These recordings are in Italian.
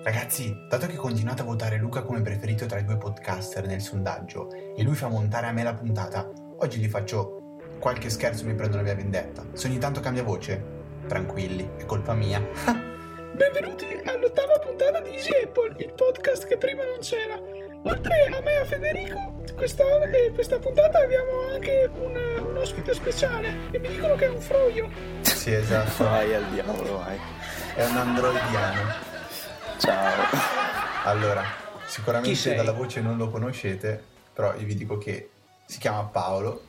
Ragazzi, dato che continuate a votare Luca come preferito tra i due podcaster nel sondaggio e lui fa montare a me la puntata, oggi gli faccio qualche scherzo e mi prendo la mia vendetta. Se ogni tanto cambia voce, tranquilli, è colpa mia. Benvenuti all'ottava puntata di Easy Apple, il podcast che prima non c'era. Oltre a me e a Federico, questa, eh, questa puntata abbiamo anche un, un ospite speciale e mi dicono che è un froio. Sì, esatto. Vai al diavolo, vai. È un androidiano. Ciao. Allora, sicuramente dalla voce non lo conoscete, però io vi dico che si chiama Paolo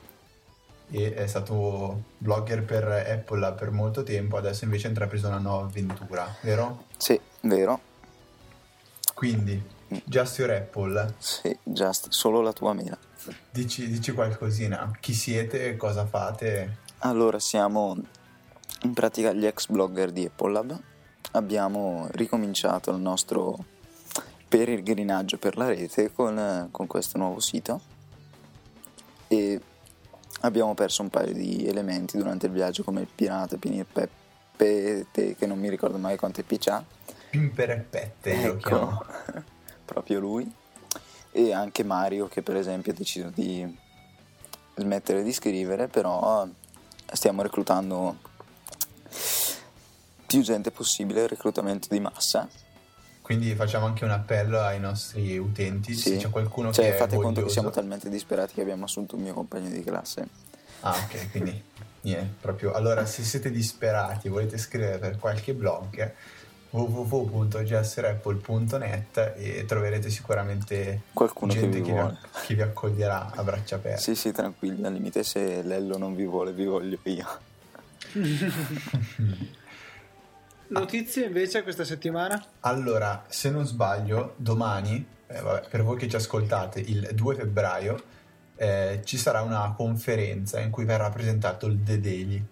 e è stato blogger per Apple per molto tempo, adesso invece ha intrapreso una nuova avventura, vero? Sì, vero. Quindi, Just Your Apple, Sì, just solo la tua mela. dici, dici qualcosina, chi siete, cosa fate? Allora, siamo in pratica gli ex blogger di Apple Lab. Abbiamo ricominciato il nostro peregrinaggio per la rete con, con questo nuovo sito e abbiamo perso un paio di elementi durante il viaggio come il pirata, Pinir Peppe, che non mi ricordo mai quante PC ha. Pimper e Pette, io lo Ecco, proprio lui. E anche Mario che per esempio ha deciso di smettere di scrivere, però stiamo reclutando più gente possibile, reclutamento di massa. Quindi facciamo anche un appello ai nostri utenti, se c'è qualcuno cioè, che è fate conto che siamo talmente disperati che abbiamo assunto un mio compagno di classe. Ah, ok, quindi niente, proprio. Allora, se siete disperati, volete scrivere per qualche blog, www.jessapple.net e troverete sicuramente Qualcuno che gente vi che, vi, che vi accoglierà a braccia aperte. Sì, sì, tranquilli, al limite se Lello non vi vuole, vi voglio io. Notizie invece questa settimana? Allora, se non sbaglio, domani, eh, vabbè, per voi che ci ascoltate, il 2 febbraio, eh, ci sarà una conferenza in cui verrà presentato il The Daily.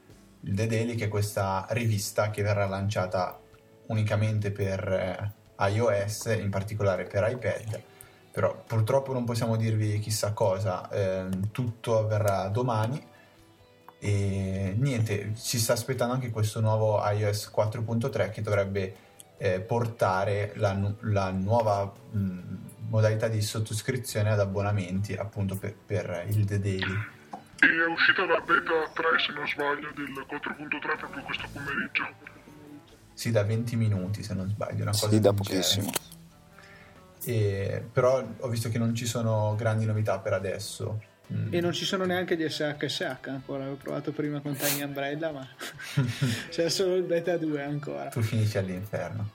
Il The Daily che è questa rivista che verrà lanciata unicamente per eh, iOS, in particolare per iPad. Però purtroppo non possiamo dirvi chissà cosa, ehm, tutto avverrà domani. E niente, ci sta aspettando anche questo nuovo iOS 4.3 che dovrebbe eh, portare la, nu- la nuova mh, modalità di sottoscrizione ad abbonamenti appunto per, per il The Daily. E è uscita la beta 3, se non sbaglio, del 4.3 proprio questo pomeriggio. Sì, da 20 minuti se non sbaglio, una cosa Sì, da pochissimo. E- però ho visto che non ci sono grandi novità per adesso. Mm. E non ci sono neanche gli SHSH ancora, avevo provato prima con Tiny Umbrella, ma c'è solo il beta 2 ancora. Tu finisci all'inferno.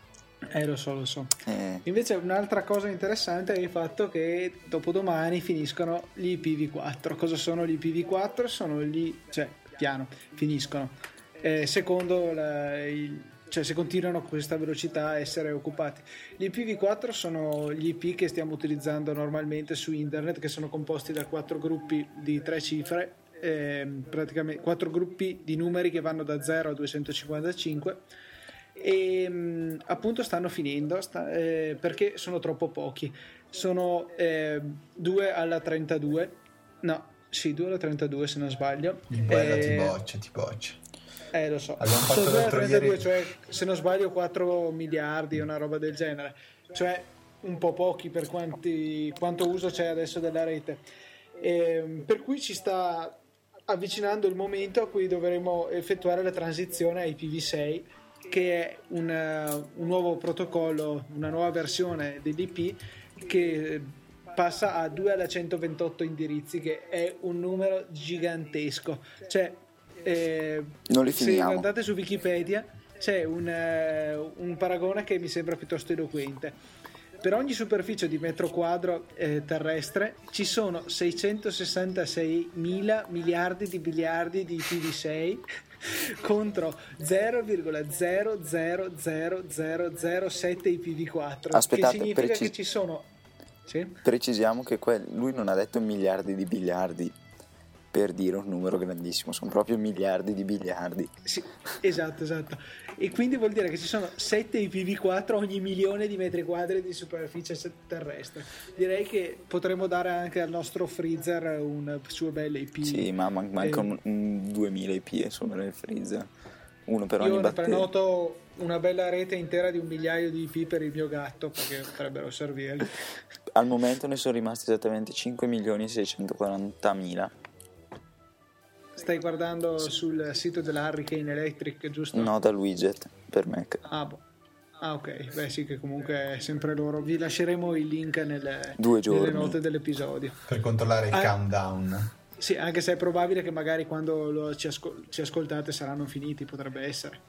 Eh, lo so, lo so. Eh, Invece un'altra cosa interessante è il fatto che dopodomani finiscono gli IPv4. Cosa sono gli IPv4? Sono gli... cioè, piano, finiscono. Eh, secondo la- il- cioè se continuano a questa velocità a essere occupati. Gli IPv4 sono gli IP che stiamo utilizzando normalmente su internet, che sono composti da quattro gruppi di tre cifre, ehm, praticamente quattro gruppi di numeri che vanno da 0 a 255 e mh, appunto stanno finendo sta- eh, perché sono troppo pochi sono 2 alla 32 no sì 2 alla 32 se non sbaglio Il Eh, ti boccia, ti boccia. Eh lo so. Abbiamo fatto sono 2 alla l'altro 32 ieri- cioè se non sbaglio 4 miliardi una roba del genere. Cioè un po' pochi per quanti, quanto uso c'è adesso della rete. Ehm, per cui ci sta avvicinando il momento a cui dovremo effettuare la transizione a IPv6 che è un, eh, un nuovo protocollo, una nuova versione dell'IP che passa a 2 alla 128 indirizzi che è un numero gigantesco. Cioè eh, Non li se finiamo. andate su Wikipedia c'è un, eh, un paragone che mi sembra piuttosto eloquente per ogni superficie di metro quadro eh, terrestre ci sono 666 mila miliardi di biliardi di IPv6 contro 0,0000007 IPv4 Aspettate, che significa precis- che ci sono sì? Precisiamo che que- lui non ha detto miliardi di biliardi per dire un numero grandissimo, sono proprio miliardi di biliardi. Sì, esatto, esatto. E quindi vuol dire che ci sono 7 IPv4 ogni milione di metri quadri di superficie terrestre. Direi che potremmo dare anche al nostro freezer un suo bel IP. Sì, ma man- mancano Eh, un 2000 IP insomma nel freezer, uno per io ogni batteria. prenoto una bella rete intera di un migliaio di IP per il mio gatto perché potrebbero servirgli. Al momento ne sono rimasti esattamente 5 milioni e 640 mila. Stai guardando sul sito della Hurricane Electric, giusto? No, dal widget per Mac. Ah, boh. Ah, ok. Beh, sì, che comunque è sempre loro. Vi lasceremo il link nelle, Due giorni. nelle note dell'episodio. Per controllare il Ah. countdown. Sì, anche se è probabile che magari quando lo- ci, ascol- ci ascoltate saranno finiti, potrebbe essere.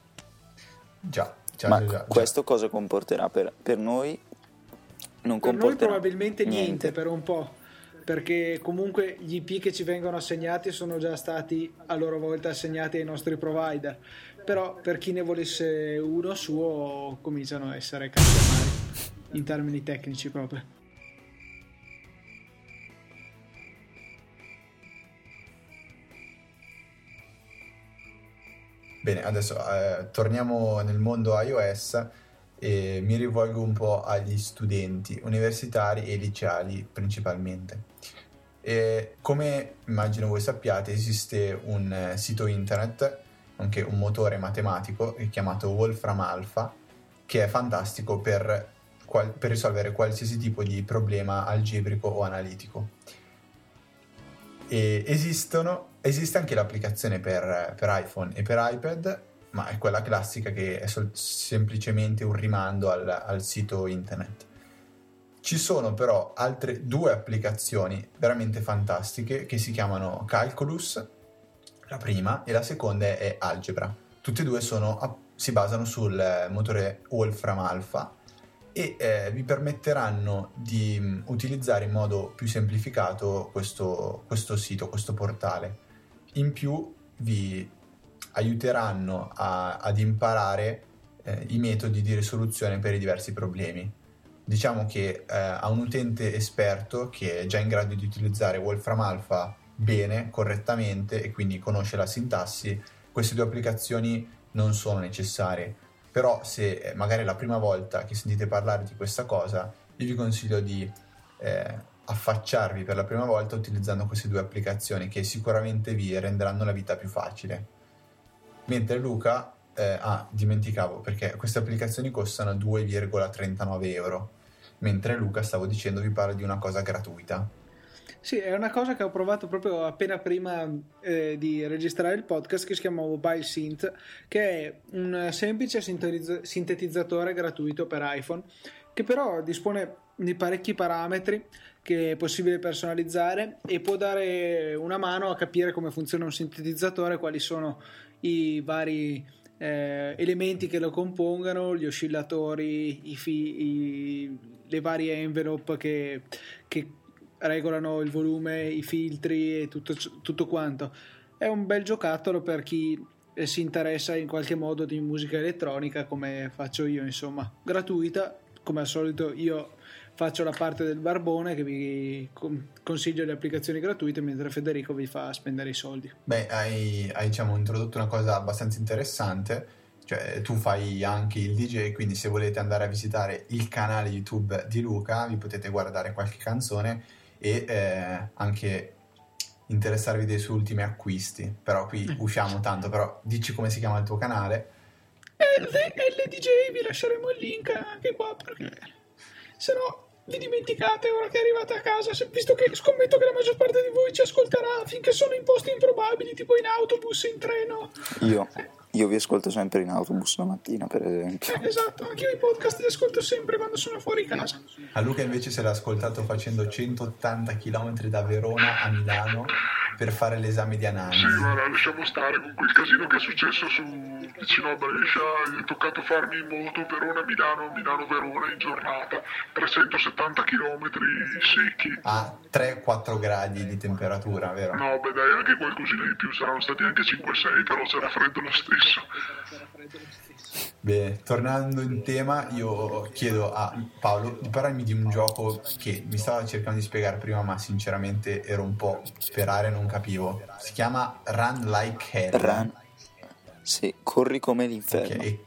Già, già, Ma già, già. questo cosa comporterà per, per noi? Non Per noi comporterà probabilmente niente. per un po', perché comunque gli IP che ci vengono assegnati sono già stati a loro volta assegnati ai nostri provider. Però per chi ne volesse uno suo cominciano a essere campionari in termini tecnici proprio. Bene, adesso eh, torniamo nel mondo iOS e mi rivolgo un po' agli studenti universitari e liceali principalmente. E come immagino voi sappiate, esiste un eh, sito internet, nonché un motore matematico chiamato Wolfram Alpha, che è fantastico per, qual- per risolvere qualsiasi tipo di problema algebrico o analitico. Esistono, esiste anche l'applicazione per, per iPhone e per iPad, ma è quella classica che è sol- semplicemente un rimando al, al sito internet. Ci sono però altre due applicazioni veramente fantastiche che si chiamano Calculus, la prima, e la seconda è Algebra. Tutte e due sono, si basano sul eh, motore Wolfram Alpha e eh, vi permetteranno di mh, utilizzare in modo più semplificato questo, questo sito, questo portale. In più vi aiuteranno a- ad imparare eh, i metodi di risoluzione per i diversi problemi. Diciamo che eh, a un utente esperto che è già in grado di utilizzare Wolfram Alpha bene, correttamente e quindi conosce la sintassi, queste due applicazioni non sono necessarie. Però se eh, magari è la prima volta che sentite parlare di questa cosa, io vi consiglio di eh, affacciarvi per la prima volta utilizzando queste due applicazioni che sicuramente vi renderanno la vita più facile. Mentre Luca, eh, ah, dimenticavo perché queste applicazioni costano 2,39 euro, mentre Luca, stavo dicendo, vi parla di una cosa gratuita. Sì, è una cosa che ho provato proprio appena prima eh, di registrare il podcast che si chiama Mobile Synth, che è un semplice sintetizz- sintetizzatore gratuito per iPhone, che però dispone di parecchi parametri che è possibile personalizzare e può dare una mano a capire come funziona un sintetizzatore, quali sono i vari eh, elementi che lo compongano, gli oscillatori, i fi- i- le varie envelope che, che regolano il volume, i filtri e tutto, tutto quanto. È un bel giocattolo per chi eh, si interessa in qualche modo di musica elettronica come faccio io, insomma, gratuita, come al solito io faccio la parte del barbone che vi con- consiglio le applicazioni gratuite mentre Federico vi fa spendere i soldi. Beh, hai, hai, diciamo, introdotto una cosa abbastanza interessante, cioè tu fai anche il DJ, quindi se volete andare a visitare il canale YouTube di Luca, vi potete guardare qualche canzone e eh, anche interessarvi dei suoi ultimi acquisti. Però qui usciamo tanto, però dici come si chiama il tuo canale. LDJ vi lasceremo il link anche qua perché se no vi dimenticate ora che arrivate a casa, visto che scommetto che la maggior parte di voi ci ascolterà finché sono in posti improbabili, tipo in autobus, in treno. Io, io vi ascolto sempre in autobus la mattina, per esempio. Eh, esatto, anche io i podcast li ascolto sempre quando sono fuori casa. A Luca invece se l'ha ascoltato facendo 180 km da Verona a Milano per fare l'esame di Sì, analisi. guarda, lasciamo stare con quel casino che è successo su vicino a Brescia. Gli è toccato farmi in moto Verona-Milano, Milano-Verona in giornata. 370 km secchi. A 3-4 gradi di temperatura, vero? No, beh dai, anche qualcosina di più, saranno stati anche 5-6, però c'era freddo lo stesso. Bene, tornando in tema, io chiedo a Paolo di parlarmi di un gioco che mi stava cercando di spiegare prima, ma sinceramente ero un po' per aria e non capivo. Si chiama Run Like Hell. Run. Sì, corri come l'inferno. e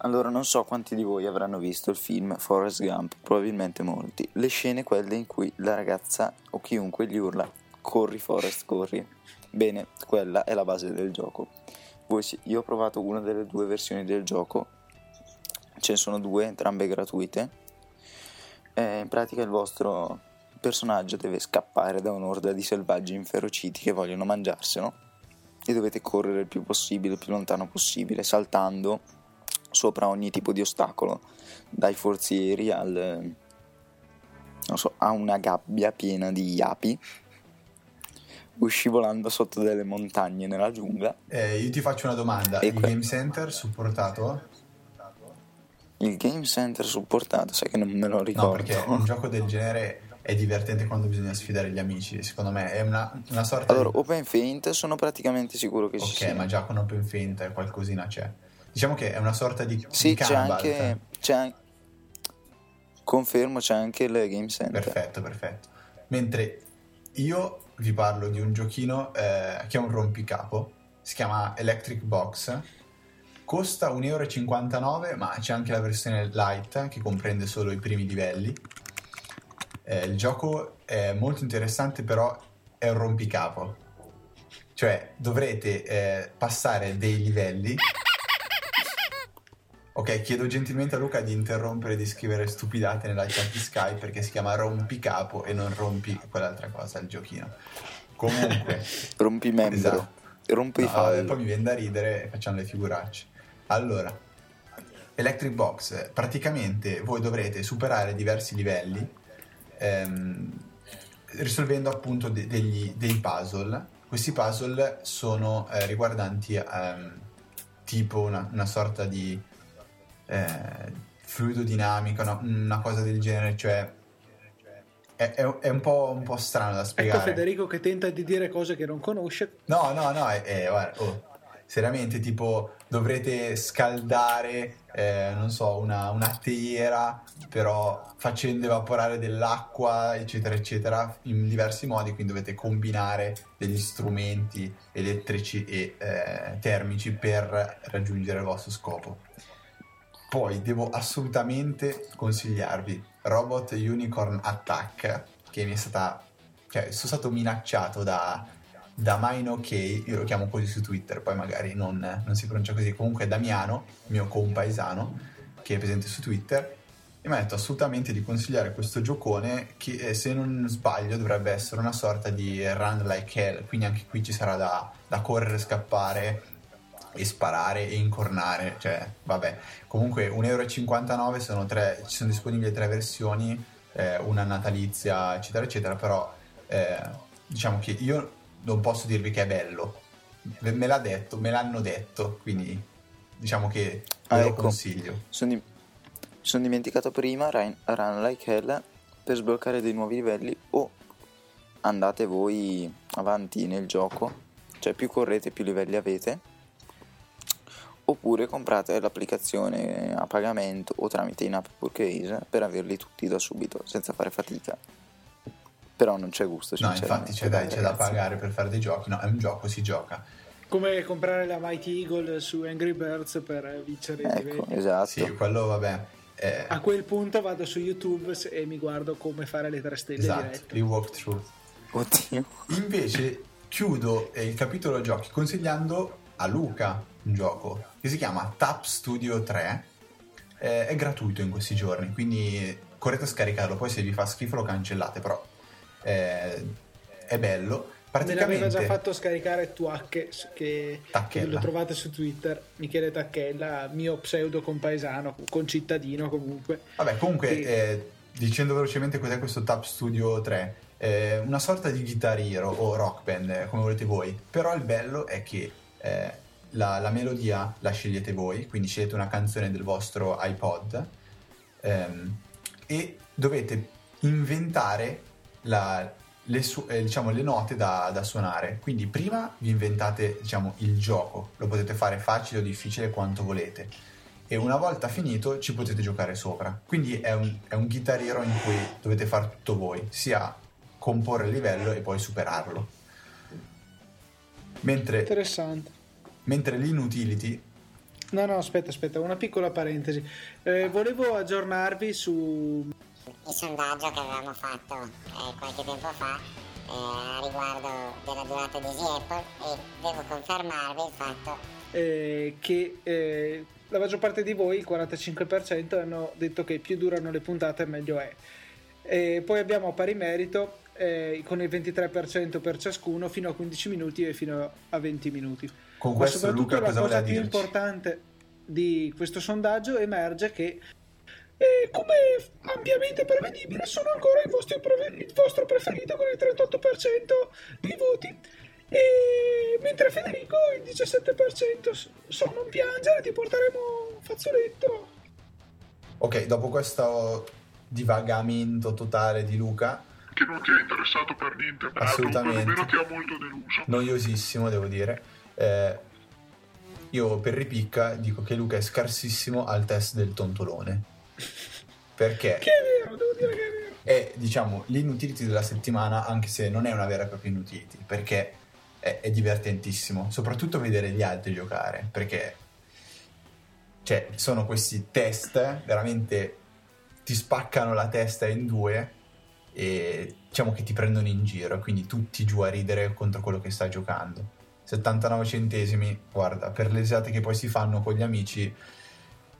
Allora, non so quanti di voi avranno visto il film Forrest Gump, probabilmente molti. Le scene quelle in cui la ragazza o chiunque gli urla corri Forrest, corri. Bene, quella è la base del gioco. Voi io ho provato una delle due versioni del gioco, ce ne sono due, entrambe gratuite. Eh, in pratica il vostro personaggio deve scappare da un'orda di selvaggi inferociti che vogliono mangiarselo. E dovete correre il più possibile, il più lontano possibile, saltando sopra ogni tipo di ostacolo, dai forzieri al so, a una gabbia piena di api, uscivolando sotto delle montagne nella giungla. Eh, io ti faccio una domanda: E il que- Game Center supportato? Il game center supportato, sai che non me lo No, ricordo. perché un gioco del genere è divertente quando bisogna sfidare gli amici. Secondo me è una, una sorta Allora, di. Open Faint sono praticamente sicuro che ci Ok, sia. ma già con Open Faint qualcosina c'è. Diciamo che è una sorta di. Sì, di c'è anche, c'è an- Confermo, c'è anche il game center. Perfetto, perfetto. Mentre io vi parlo di un giochino eh, che è un rompicapo, si chiama Electric Box, costa 1,59 euro, ma c'è anche la versione light che comprende solo i primi livelli. Eh, il gioco è molto interessante, però è un rompicapo. Cioè, dovrete eh, passare dei livelli. Ok, chiedo gentilmente a Luca di interrompere e di scrivere stupidate nella chat di Skype perché si chiama rompicapo e non rompi quell'altra cosa, il giochino. Comunque, Rompi membro, Esatto. rompi no, vabbè, poi mi viene da ridere e facciamo le figuracce. Allora, Electric Box, praticamente voi dovrete superare diversi livelli ehm, risolvendo appunto de- degli, dei puzzle. Questi puzzle sono eh, riguardanti ehm, tipo una, una sorta di eh, fluido dinamico, no? una cosa del genere, cioè è, è- è un, po', un po' strano da spiegare. Ecco Federico che tenta di dire cose che non conosce. No, no, no, è, è- guarda, oh, seriamente tipo dovrete scaldare, eh, non so, una, una teiera, però facendo evaporare dell'acqua, eccetera, eccetera, in diversi modi, quindi dovete combinare degli strumenti elettrici e eh, termici per raggiungere il vostro scopo. Poi devo assolutamente consigliarvi Robot Unicorn Attack, che mi è stata, cioè, sono stato minacciato da, da Mino io lo chiamo così su Twitter, poi magari non, non si pronuncia così, comunque Damiano, mio compaesano, che è presente su Twitter, e mi ha detto assolutamente di consigliare questo giocone che eh, se non sbaglio dovrebbe essere una sorta di run like hell, quindi anche qui ci sarà da, da correre, scappare e sparare e incornare, cioè vabbè, comunque 1,59 euro sono tre, ci sono disponibili tre versioni, eh, una natalizia eccetera eccetera, però eh, diciamo che io non posso dirvi che è bello, me l'ha detto, me l'hanno detto, quindi diciamo che Ah, ve lo ecco. consiglio. Sono, di- sono dimenticato prima Run, Run Like Hell per sbloccare dei nuovi livelli o andate voi avanti nel gioco, cioè più correte più livelli avete, oppure comprate l'applicazione a pagamento o tramite in-app purchase per averli tutti da subito senza fare fatica. Però non c'è gusto, No, infatti c'è da, c'è da pagare per fare dei giochi, no, è un gioco, si gioca. Come comprare la Mighty Eagle su Angry Birds per vincere i Ecco, livelli. esatto. Sì, quello vabbè. eh, A quel punto vado su YouTube e mi guardo come fare le tre stelle esatto, dirette. il walkthrough. Oddio. Invece chiudo eh, il capitolo giochi consigliando a Luca un gioco che si chiama Tap Studio 3. Eh, è gratuito in questi giorni, quindi correte a scaricarlo. Poi se vi fa schifo lo cancellate, però eh, è bello. Me l'aveva Praticamente già fatto scaricare Tuacche che, che lo trovate su Twitter, Michele Tacchella, mio pseudo compaesano, concittadino comunque. Vabbè, comunque, Sì. eh, dicendo velocemente cos'è questo Tap Studio 3, eh, una sorta di Guitar Hero o rock band, eh, come volete voi. Però il bello è che eh, la, la melodia la scegliete voi, quindi scegliete una canzone del vostro iPod ehm, e dovete inventare la- le, su- eh, diciamo, le note da, da suonare. Quindi prima vi inventate diciamo, il gioco, lo potete fare facile o difficile quanto volete e una volta finito ci potete giocare sopra. Quindi è un, è un Guitar Hero in cui dovete fare tutto voi, sia comporre il livello e poi superarlo. Mentre, Interessante. Mentre l'inutility, No, no, aspetta, aspetta, una piccola parentesi. Eh, volevo aggiornarvi su il sondaggio che avevamo fatto eh, qualche tempo fa eh, a riguardo della durata di Easy Apple e devo confermarvi il fatto eh, che eh, la maggior parte di voi, il 45%, hanno detto che più durano le puntate meglio è. E poi abbiamo a pari merito eh, con il 23% per ciascuno fino a 15 minuti e fino a 20 minuti. Con Ma questo soprattutto Luca la cosa cosa voleva più dirci? importante di questo sondaggio emerge che eh, come ampiamente prevedibile sono ancora il vostro, preve- il vostro preferito con il 38% dei voti e mentre Federico il 17% S- so non piangere ti porteremo un fazzoletto Ok, dopo questo divagamento totale di Luca, Che non ti è interessato per niente, Assolutamente. perlomeno ti ha molto deluso. noiosissimo devo dire, eh, io per ripicca dico che Luca è scarsissimo al test del tontolone. Perché che è vero devo dire che è vero è, diciamo, l'inutility della settimana, anche se non è una vera e propria inutility, perché è, è divertentissimo, soprattutto vedere gli altri giocare, perché cioè, sono questi test, veramente ti spaccano la testa in due e diciamo che ti prendono in giro, quindi tutti giù a ridere contro quello che sta giocando. 79 centesimi, guarda, per le esate che poi si fanno con gli amici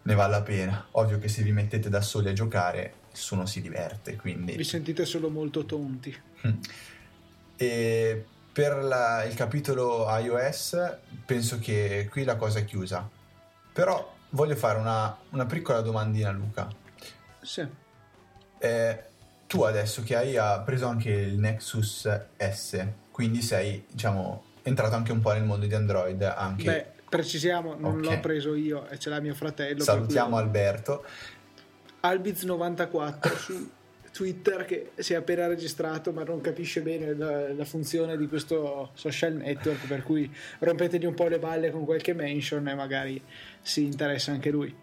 ne vale la pena. Ovvio che se vi mettete da soli a giocare, nessuno si diverte, quindi... vi sentite solo molto tonti E per la- il capitolo iOS penso che qui la cosa è chiusa. Però voglio fare una, una piccola domandina a Luca. sì. Eh, tu adesso che hai preso anche il Nexus S, quindi sei, diciamo, entrato anche un po' nel mondo di Android. Anche... beh precisiamo non l'ho preso io e ce l'ha mio fratello Salutiamo Alberto. Albiz94 su Twitter che si è appena registrato ma non capisce bene la, la funzione di questo social network per cui rompetegli un po' le balle con qualche mention e magari si interessa anche lui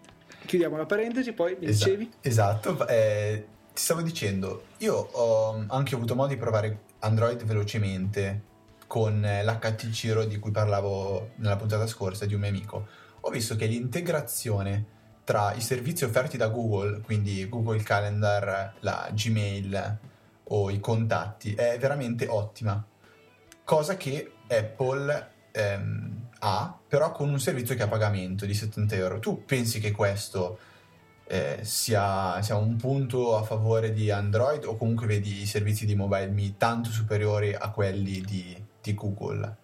chiudiamo la parentesi poi mi Esa- dicevi Esatto, eh, ti stavo dicendo, io ho anche avuto modo di provare Android velocemente con eh, l'HT Ciro di cui parlavo nella puntata scorsa di un mio amico. Ho visto che l'integrazione tra i servizi offerti da Google, quindi Google Calendar, la Gmail o i contatti, è veramente ottima. Cosa che Apple ehm, ha, però con un servizio che è a pagamento di 70 euro. Tu pensi che questo eh, sia, sia un punto a favore di Android o comunque vedi i servizi di mobile me tanto superiori a quelli di, di Google?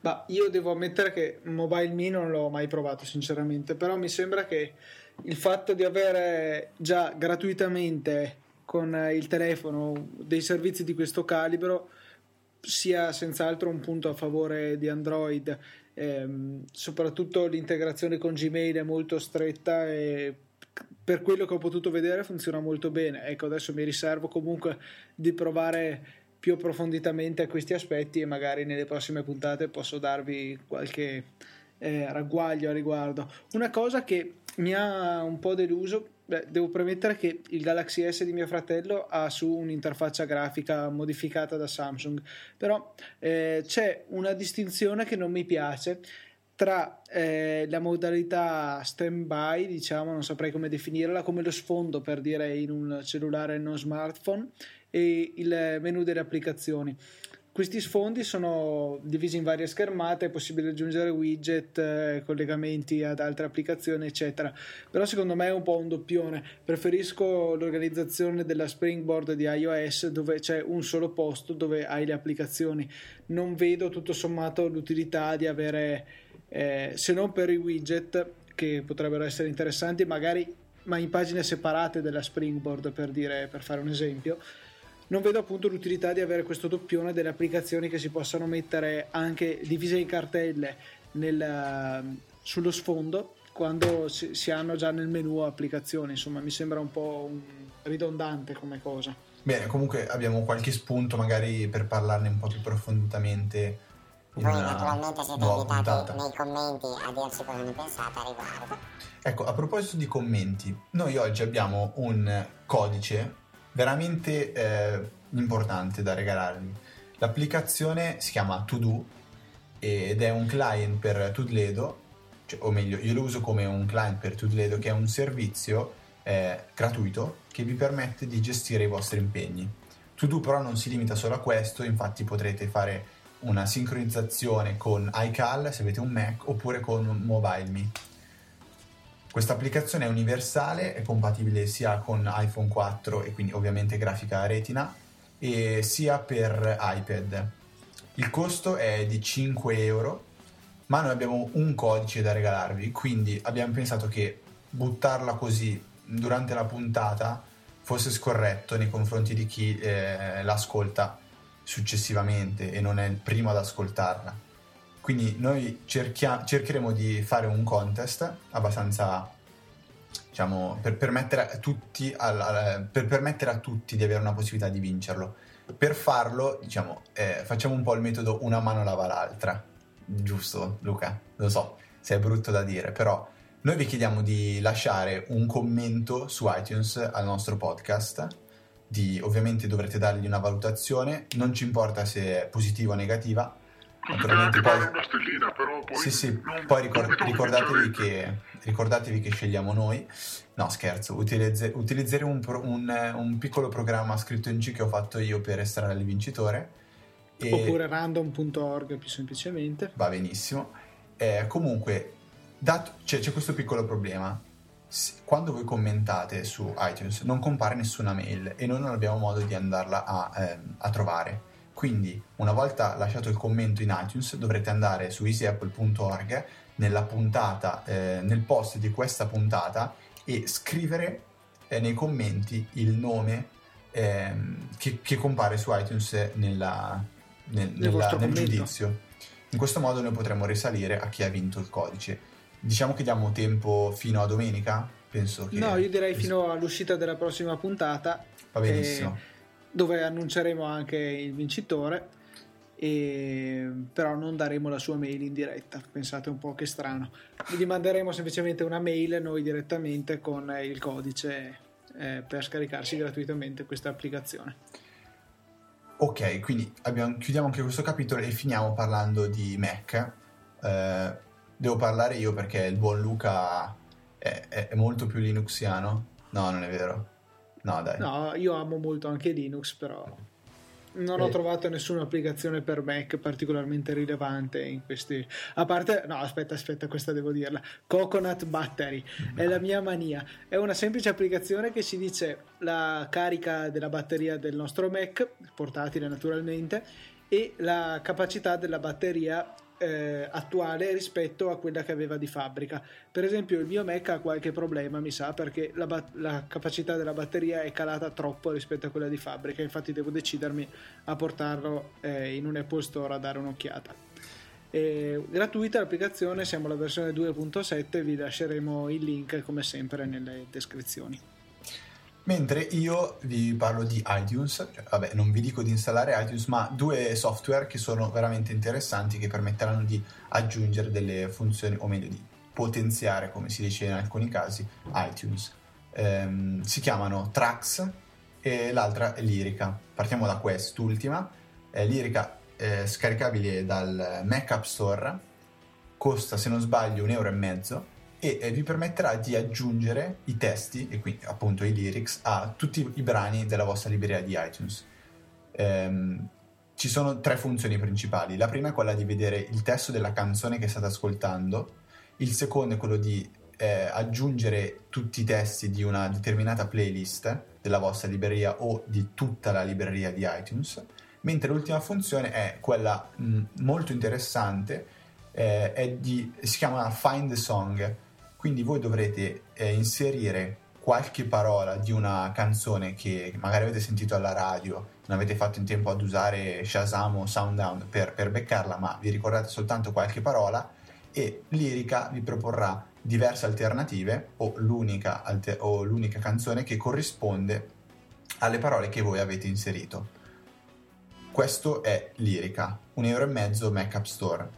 Ma io devo ammettere che Mobile Me non l'ho mai provato sinceramente, però mi sembra che il fatto di avere già gratuitamente con eh, il telefono dei servizi di questo calibro sia senz'altro un punto a favore di Android, Ehm, soprattutto l'integrazione con Gmail è molto stretta e per quello che ho potuto vedere funziona molto bene. Ecco, adesso mi riservo comunque di provare più approfonditamente a questi aspetti e magari nelle prossime puntate posso darvi qualche eh, ragguaglio a riguardo. Una cosa che mi ha un po' deluso, beh, devo premettere che il Galaxy S di mio fratello ha su un'interfaccia grafica modificata da Samsung, però eh, c'è una distinzione che non mi piace tra eh, la modalità standby, diciamo, non saprei come definirla, come lo sfondo per dire in un cellulare non smartphone e il menu delle applicazioni. Questi sfondi sono divisi in varie schermate, è possibile aggiungere widget, eh, collegamenti ad altre applicazioni, eccetera. Però secondo me è un po' un doppione. Preferisco l'organizzazione della Springboard di iOS dove c'è un solo posto dove hai le applicazioni. Non vedo tutto sommato l'utilità di avere, eh, se non per i widget, che potrebbero essere interessanti, magari ma in pagine separate della Springboard per, dire, per fare un esempio non vedo appunto l'utilità di avere questo doppione delle applicazioni che si possano mettere anche divise in cartelle nel, sullo sfondo quando si, si, hanno già nel menu applicazioni. Insomma mi sembra un po' un ridondante come cosa. Bene comunque abbiamo qualche spunto magari per parlarne un po' più approfonditamente voi naturalmente siete invitati nei commenti a dirci cosa ne pensate a riguardo. Ecco a proposito di commenti noi oggi abbiamo un codice veramente eh, importante da regalarvi. L'applicazione si chiama To ed è un client per Tudledo, cioè, o meglio, io lo uso come un client per Tudledo che è un servizio eh, gratuito che vi permette di gestire i vostri impegni. To però non si limita solo a questo, infatti potrete fare una sincronizzazione con iCal se avete un Mac oppure con MobileMe. Questa applicazione è universale, è compatibile sia con iPhone 4 e quindi ovviamente grafica retina e sia per iPad. Il costo è di 5 euro, ma noi abbiamo un codice da regalarvi, quindi abbiamo pensato che buttarla così durante la puntata fosse scorretto nei confronti di chi eh, l'ascolta successivamente e non è il primo ad ascoltarla. Quindi noi cerchia- cercheremo di fare un contest abbastanza, diciamo, per permettere a tutti, al, al, per permettere a tutti di avere una possibilità di vincerlo. Per farlo, diciamo, eh, facciamo un po' il metodo una mano lava l'altra. Giusto, Luca? Lo so, se è brutto da dire, però noi vi chiediamo di lasciare un commento su iTunes al nostro podcast di, ovviamente dovrete dargli una valutazione, non ci importa se è positiva o negativa. Naturalmente poi, una stellina, però poi, sì, sì, poi ricord- ricordatevi, che, ricordatevi che scegliamo noi. No, scherzo, utilizze- utilizzeremo un, pro- un, un, piccolo programma scritto in C che ho fatto io per estrarre il vincitore. E... Oppure random.org più semplicemente. Va benissimo. Eh, comunque, dato, cioè, c'è questo piccolo problema quando voi commentate su iTunes non compare nessuna mail e noi non abbiamo modo di andarla a, ehm, a trovare. Quindi, una volta lasciato il commento in iTunes, dovrete andare su easyapple.org nella puntata, eh, nel post di questa puntata e scrivere eh, nei commenti il nome ehm, che, che, compare su iTunes nella, nel, nel, nella, nel giudizio. In questo modo noi potremo risalire a chi ha vinto il codice. Diciamo che diamo tempo fino a domenica? Penso che... No, io direi fino all'uscita della prossima puntata. Va benissimo. Eh, dove annunceremo anche il vincitore. E... però non daremo la sua mail in diretta pensate un po' che strano gli manderemo semplicemente una mail noi direttamente con il codice eh, per scaricarsi gratuitamente questa applicazione ok quindi abbiamo, chiudiamo anche questo capitolo e finiamo parlando di Mac eh, devo parlare io perché il buon Luca è, è, è molto più linuxiano. No, non è vero. No, dai. No, io amo molto anche Linux, però non ho eh. trovato nessuna applicazione per Mac particolarmente rilevante in questi. A parte, no, aspetta, aspetta, questa devo dirla. Coconut Battery è la mia mania. È una semplice applicazione che si dice la carica della batteria del nostro Mac, portatile naturalmente, e la capacità della batteria eh, attuale rispetto a quella che aveva di fabbrica. Per esempio, il mio Mac ha qualche problema, mi sa, perché la, bat- la, capacità della batteria è calata troppo rispetto a quella di fabbrica. Infatti, devo decidermi a portarlo eh, in un Apple Store a dare un'occhiata. È gratuita l'applicazione, siamo alla versione 2.7, vi lasceremo il link come sempre nelle descrizioni. Mentre io vi parlo di iTunes, cioè, vabbè, non vi dico di installare iTunes, ma due software che sono veramente interessanti che permetteranno di aggiungere delle funzioni, o meglio di potenziare, come si dice in alcuni casi, iTunes. Ehm, si chiamano Trax e l'altra è Lyrica. Partiamo da quest'ultima. Eh, Lyrica è scaricabile dal Mac App Store, costa se non sbaglio un euro e mezzo e eh, vi permetterà di aggiungere i testi e quindi appunto i lyrics a tutti i brani della vostra libreria di iTunes. Ehm, ci sono tre funzioni principali. La prima è quella di vedere il testo della canzone che state ascoltando, il secondo è quello di eh, aggiungere tutti i testi di una determinata playlist della vostra libreria o di tutta la libreria di iTunes, mentre l'ultima funzione è quella mh, molto interessante, eh, di, si chiama Find the Song quindi voi dovrete eh, inserire qualche parola di una canzone che magari avete sentito alla radio, non avete fatto in tempo ad usare Shazam o Soundhound per, per beccarla, ma vi ricordate soltanto qualche parola e Lirica vi proporrà diverse alternative o l'unica, alter- o l'unica canzone che corrisponde alle parole che voi avete inserito. Questo è Lirica, un euro e mezzo Mac App Store.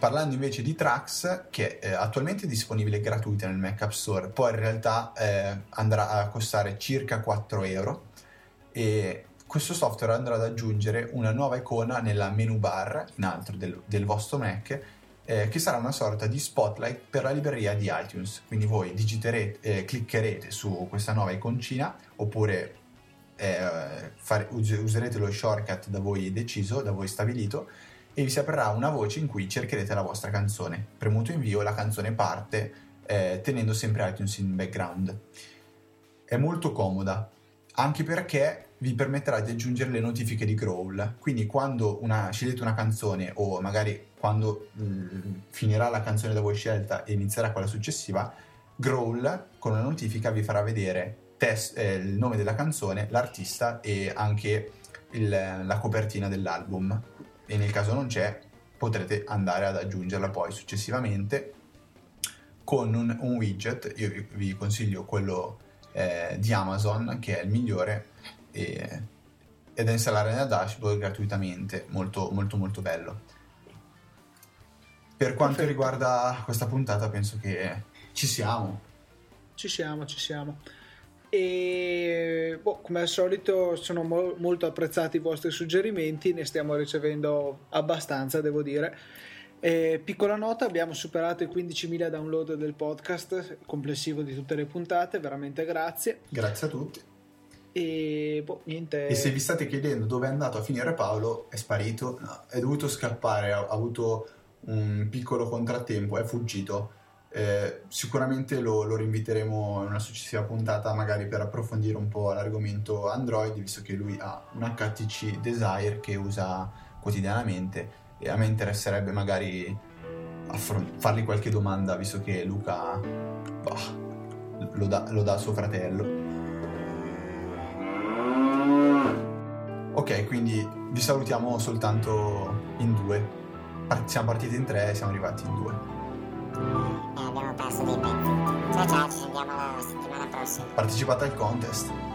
Parlando invece di Trax, che eh, attualmente è disponibile gratuita nel Mac App Store, poi in realtà eh, andrà a costare circa 4 euro e questo software andrà ad aggiungere una nuova icona nella menu bar in alto del, del vostro Mac eh, che sarà una sorta di spotlight per la libreria di iTunes. Quindi voi eh, cliccherete su questa nuova iconcina oppure eh, fare, userete lo shortcut da voi deciso, da voi stabilito e vi si aprirà una voce in cui cercherete la vostra canzone. Premuto invio, la canzone parte eh, tenendo sempre iTunes in background. È molto comoda, anche perché vi permetterà di aggiungere le notifiche di Growl. Quindi quando una, scegliete una canzone o magari quando mh, mm, finirà la canzone da voi scelta e inizierà quella successiva, Growl con una notifica vi farà vedere test, eh, il nome della canzone, l'artista e anche il, la copertina dell'album. E nel caso non c'è, potrete andare ad aggiungerla poi successivamente con un, un widget. Io vi consiglio quello eh, di Amazon, che è il migliore, e, è da installare nella dashboard gratuitamente. Molto, molto, molto bello. Per quanto Perfetto. riguarda questa puntata, penso che ci siamo. Ci siamo, ci siamo. E boh, come al solito sono mo- molto apprezzati i vostri suggerimenti, ne stiamo ricevendo abbastanza, devo dire. E, piccola nota, abbiamo superato i 15.000 download del podcast complessivo di tutte le puntate, veramente grazie. Grazie a tutti. E, boh, e se vi state chiedendo dove è andato a finire Paolo, è sparito, no, è dovuto scappare, ha avuto un piccolo contrattempo, è fuggito. Eh, sicuramente lo, lo, rinviteremo in una successiva puntata, magari per approfondire un po' l'argomento Android, visto che lui ha un HTC Desire che usa quotidianamente e a me interesserebbe magari affron- fargli qualche domanda, visto che Luca bah, lo, dà, lo dà a suo fratello. Ok, quindi vi salutiamo soltanto in due siamo partiti in tre e siamo arrivati in due. E abbiamo perso dei pezzi. Ciao ciao, ci sentiamo la settimana prossima. Partecipate al contest.